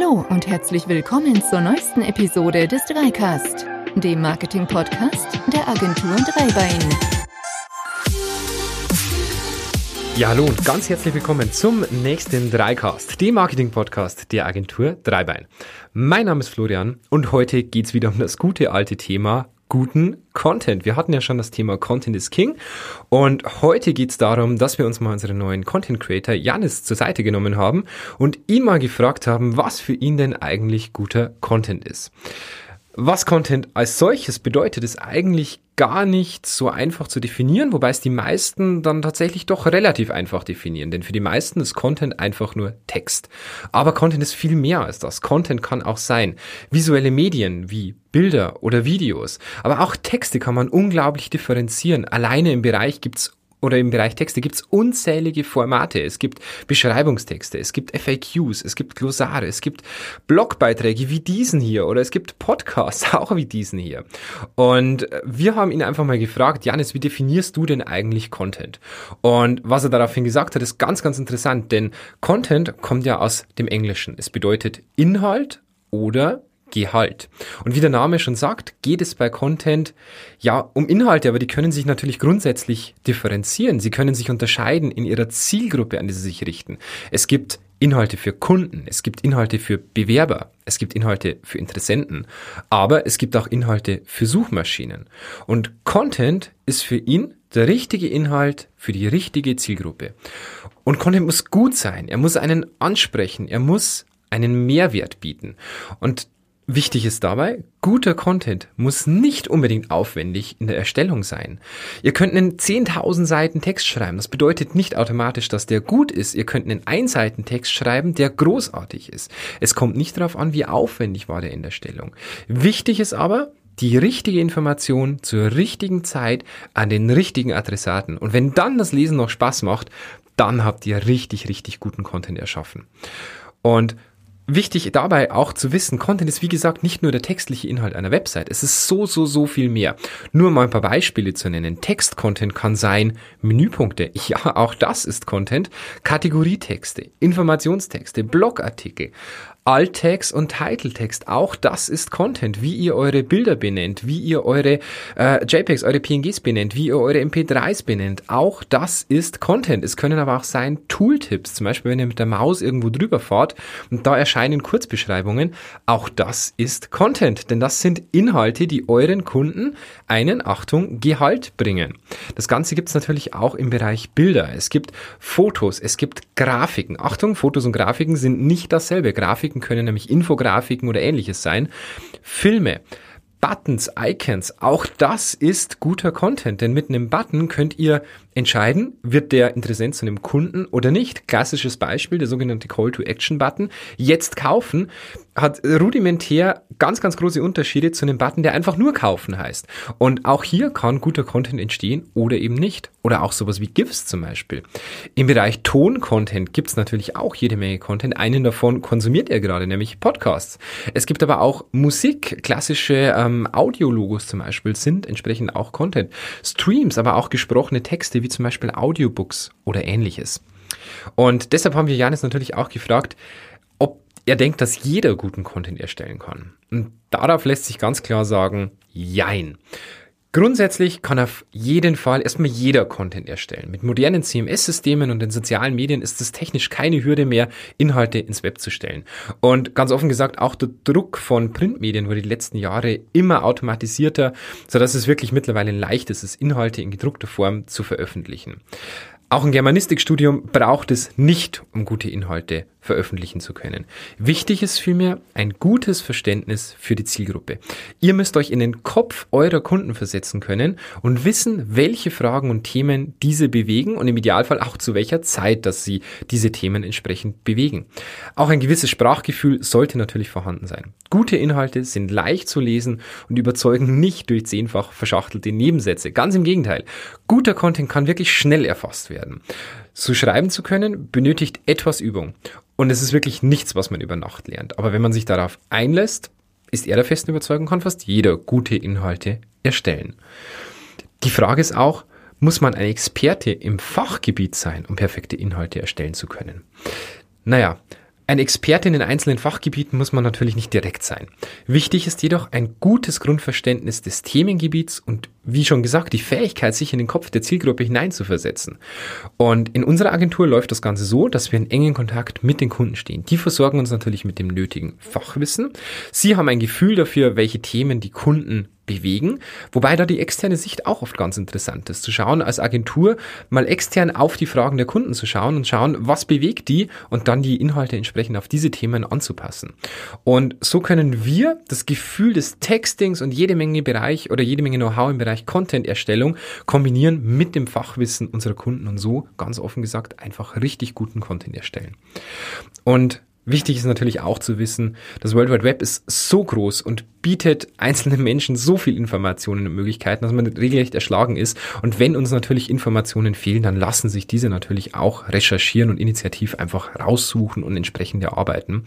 Hallo und herzlich willkommen zur neuesten Episode des Dreicast, dem Marketing-Podcast der Agentur Dreibein. Ja, hallo und ganz herzlich willkommen zum nächsten Dreicast, dem Marketing-Podcast der Agentur Dreibein. Mein Name ist Florian und heute geht's wieder um das gute alte Thema guten Content. Wir hatten ja schon das Thema Content is King und heute geht es darum, dass wir uns mal unseren neuen Content Creator Janis zur Seite genommen haben und ihn mal gefragt haben, was für ihn denn eigentlich guter Content ist. Was Content als solches bedeutet, ist eigentlich gar nicht so einfach zu definieren, wobei es die meisten dann tatsächlich doch relativ einfach definieren. Denn für die meisten ist Content einfach nur Text. Aber Content ist viel mehr als das. Content kann auch sein visuelle Medien wie Bilder oder Videos. Aber auch Texte kann man unglaublich differenzieren. Alleine im Bereich gibt's oder im Bereich Texte gibt es unzählige Formate. Es gibt Beschreibungstexte, es gibt FAQs, es gibt Glossare, es gibt Blogbeiträge wie diesen hier oder es gibt Podcasts auch wie diesen hier. Und wir haben ihn einfach mal gefragt, Janis, wie definierst du denn eigentlich Content? Und was er daraufhin gesagt hat, ist ganz, ganz interessant, denn Content kommt ja aus dem Englischen. Es bedeutet Inhalt oder Gehalt. Und wie der Name schon sagt, geht es bei Content ja um Inhalte, aber die können sich natürlich grundsätzlich differenzieren. Sie können sich unterscheiden in ihrer Zielgruppe, an die sie sich richten. Es gibt Inhalte für Kunden, es gibt Inhalte für Bewerber, es gibt Inhalte für Interessenten, aber es gibt auch Inhalte für Suchmaschinen. Und Content ist für ihn der richtige Inhalt für die richtige Zielgruppe. Und Content muss gut sein, er muss einen ansprechen, er muss einen Mehrwert bieten. Und Wichtig ist dabei, guter Content muss nicht unbedingt aufwendig in der Erstellung sein. Ihr könnt einen 10.000 Seiten Text schreiben. Das bedeutet nicht automatisch, dass der gut ist. Ihr könnt einen Einseiten Text schreiben, der großartig ist. Es kommt nicht darauf an, wie aufwendig war der in der Erstellung. Wichtig ist aber, die richtige Information zur richtigen Zeit an den richtigen Adressaten. Und wenn dann das Lesen noch Spaß macht, dann habt ihr richtig, richtig guten Content erschaffen. Und Wichtig dabei auch zu wissen, Content ist wie gesagt nicht nur der textliche Inhalt einer Website. Es ist so, so, so viel mehr. Nur mal ein paar Beispiele zu nennen. Text-Content kann sein Menüpunkte. Ja, auch das ist Content. Kategorietexte, Informationstexte, Blogartikel, Alttext und Titeltext, auch das ist Content, wie ihr eure Bilder benennt, wie ihr eure äh, JPEGs, eure PNGs benennt, wie ihr eure MP3s benennt, auch das ist Content. Es können aber auch sein Tooltips, zum Beispiel wenn ihr mit der Maus irgendwo drüber fahrt und da erscheinen Kurzbeschreibungen, auch das ist Content, denn das sind Inhalte, die euren Kunden einen, Achtung, Gehalt bringen. Das Ganze gibt es natürlich auch im Bereich Bilder. Es gibt Fotos, es gibt Grafiken. Achtung, Fotos und Grafiken sind nicht dasselbe. Grafiken Grafiken können nämlich Infografiken oder ähnliches sein. Filme. Buttons, Icons, auch das ist guter Content, denn mit einem Button könnt ihr entscheiden, wird der Interessent zu einem Kunden oder nicht. Klassisches Beispiel, der sogenannte Call-to-Action-Button. Jetzt kaufen hat rudimentär ganz, ganz große Unterschiede zu einem Button, der einfach nur kaufen heißt. Und auch hier kann guter Content entstehen oder eben nicht. Oder auch sowas wie GIFs zum Beispiel. Im Bereich Ton-Content gibt es natürlich auch jede Menge Content. Einen davon konsumiert er gerade, nämlich Podcasts. Es gibt aber auch Musik, klassische ähm, Audiologos zum Beispiel sind entsprechend auch Content. Streams, aber auch gesprochene Texte wie zum Beispiel Audiobooks oder ähnliches. Und deshalb haben wir Janis natürlich auch gefragt, er denkt, dass jeder guten Content erstellen kann. Und darauf lässt sich ganz klar sagen, jein. Grundsätzlich kann auf jeden Fall erstmal jeder Content erstellen. Mit modernen CMS-Systemen und den sozialen Medien ist es technisch keine Hürde mehr, Inhalte ins Web zu stellen. Und ganz offen gesagt, auch der Druck von Printmedien wurde die letzten Jahre immer automatisierter, sodass es wirklich mittlerweile leicht ist, Inhalte in gedruckter Form zu veröffentlichen. Auch ein Germanistikstudium braucht es nicht, um gute Inhalte veröffentlichen zu können. Wichtig ist vielmehr ein gutes Verständnis für die Zielgruppe. Ihr müsst euch in den Kopf eurer Kunden versetzen können und wissen, welche Fragen und Themen diese bewegen und im Idealfall auch zu welcher Zeit, dass sie diese Themen entsprechend bewegen. Auch ein gewisses Sprachgefühl sollte natürlich vorhanden sein. Gute Inhalte sind leicht zu lesen und überzeugen nicht durch zehnfach verschachtelte Nebensätze. Ganz im Gegenteil. Guter Content kann wirklich schnell erfasst werden. So schreiben zu können, benötigt etwas Übung. Und es ist wirklich nichts, was man über Nacht lernt. Aber wenn man sich darauf einlässt, ist er der festen Überzeugung, kann fast jeder gute Inhalte erstellen. Die Frage ist auch, muss man ein Experte im Fachgebiet sein, um perfekte Inhalte erstellen zu können? Naja, Ein Experte in den einzelnen Fachgebieten muss man natürlich nicht direkt sein. Wichtig ist jedoch ein gutes Grundverständnis des Themengebiets und wie schon gesagt, die Fähigkeit, sich in den Kopf der Zielgruppe hineinzuversetzen. Und in unserer Agentur läuft das Ganze so, dass wir in engen Kontakt mit den Kunden stehen. Die versorgen uns natürlich mit dem nötigen Fachwissen. Sie haben ein Gefühl dafür, welche Themen die Kunden bewegen, wobei da die externe Sicht auch oft ganz interessant ist, zu schauen als Agentur mal extern auf die Fragen der Kunden zu schauen und schauen, was bewegt die und dann die Inhalte entsprechend auf diese Themen anzupassen. Und so können wir das Gefühl des Textings und jede Menge Bereich oder jede Menge Know-how im Bereich Content-Erstellung kombinieren mit dem Fachwissen unserer Kunden und so, ganz offen gesagt, einfach richtig guten Content erstellen. Und Wichtig ist natürlich auch zu wissen, das World Wide Web ist so groß und bietet einzelnen Menschen so viel Informationen und Möglichkeiten, dass man regelrecht erschlagen ist. Und wenn uns natürlich Informationen fehlen, dann lassen sich diese natürlich auch recherchieren und initiativ einfach raussuchen und entsprechend erarbeiten.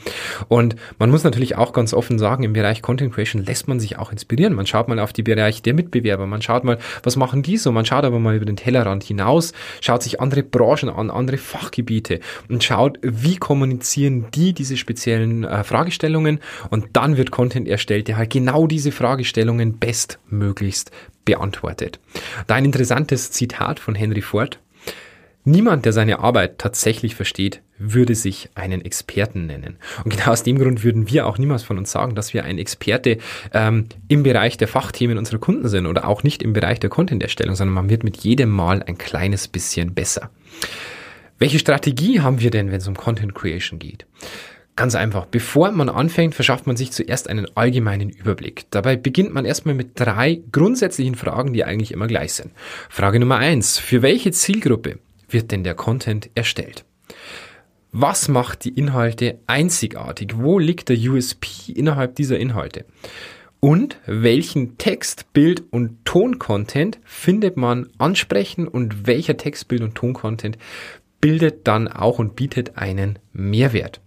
Und man muss natürlich auch ganz offen sagen, im Bereich Content Creation lässt man sich auch inspirieren. Man schaut mal auf die Bereich der Mitbewerber, man schaut mal, was machen die so, man schaut aber mal über den Tellerrand hinaus, schaut sich andere Branchen an, andere Fachgebiete und schaut, wie kommunizieren die diese speziellen äh, Fragestellungen und dann wird Content erstellt, der halt genau diese Fragestellungen bestmöglichst beantwortet. Da ein interessantes Zitat von Henry Ford. Niemand, der seine Arbeit tatsächlich versteht, würde sich einen Experten nennen. Und genau aus dem Grund würden wir auch niemals von uns sagen, dass wir ein Experte ähm, im Bereich der Fachthemen unserer Kunden sind oder auch nicht im Bereich der Content-Erstellung, sondern man wird mit jedem Mal ein kleines bisschen besser. Welche Strategie haben wir denn, wenn es um Content Creation geht? Ganz einfach. Bevor man anfängt, verschafft man sich zuerst einen allgemeinen Überblick. Dabei beginnt man erstmal mit drei grundsätzlichen Fragen, die eigentlich immer gleich sind. Frage Nummer eins. Für welche Zielgruppe wird denn der Content erstellt? Was macht die Inhalte einzigartig? Wo liegt der USP innerhalb dieser Inhalte? Und welchen Text, Bild und Ton-Content findet man ansprechend und welcher Text, Bild und Ton-Content bildet dann auch und bietet einen Mehrwert?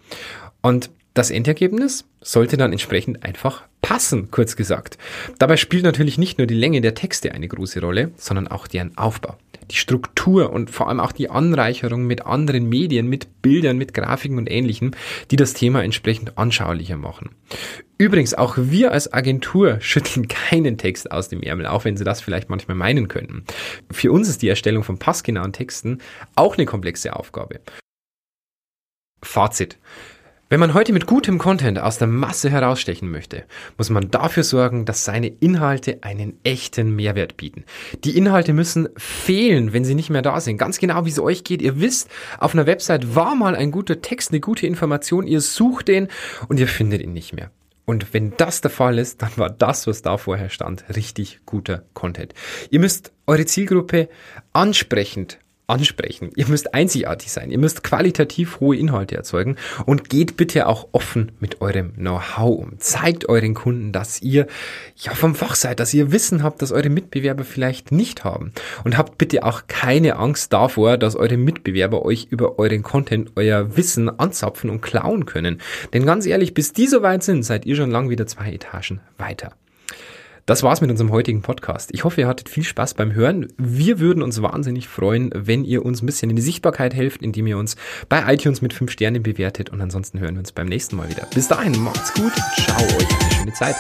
Und das Endergebnis sollte dann entsprechend einfach passen, kurz gesagt. Dabei spielt natürlich nicht nur die Länge der Texte eine große Rolle, sondern auch deren Aufbau. Die Struktur und vor allem auch die Anreicherung mit anderen Medien, mit Bildern, mit Grafiken und ähnlichem, die das Thema entsprechend anschaulicher machen. Übrigens, auch wir als Agentur schütteln keinen Text aus dem Ärmel, auch wenn Sie das vielleicht manchmal meinen könnten. Für uns ist die Erstellung von passgenauen Texten auch eine komplexe Aufgabe. Fazit. Wenn man heute mit gutem Content aus der Masse herausstechen möchte, muss man dafür sorgen, dass seine Inhalte einen echten Mehrwert bieten. Die Inhalte müssen fehlen, wenn sie nicht mehr da sind. Ganz genau, wie es euch geht. Ihr wisst, auf einer Website war mal ein guter Text, eine gute Information. Ihr sucht den und ihr findet ihn nicht mehr. Und wenn das der Fall ist, dann war das, was da vorher stand, richtig guter Content. Ihr müsst eure Zielgruppe ansprechend ansprechen. Ihr müsst einzigartig sein. Ihr müsst qualitativ hohe Inhalte erzeugen und geht bitte auch offen mit eurem Know-how um. Zeigt euren Kunden, dass ihr ja vom Fach seid, dass ihr Wissen habt, das eure Mitbewerber vielleicht nicht haben. Und habt bitte auch keine Angst davor, dass eure Mitbewerber euch über euren Content euer Wissen anzapfen und klauen können. Denn ganz ehrlich, bis die so weit sind, seid ihr schon lang wieder zwei Etagen weiter. Das war's mit unserem heutigen Podcast. Ich hoffe, ihr hattet viel Spaß beim Hören. Wir würden uns wahnsinnig freuen, wenn ihr uns ein bisschen in die Sichtbarkeit helft, indem ihr uns bei iTunes mit 5 Sternen bewertet. Und ansonsten hören wir uns beim nächsten Mal wieder. Bis dahin, macht's gut. Ciao euch eine schöne Zeit.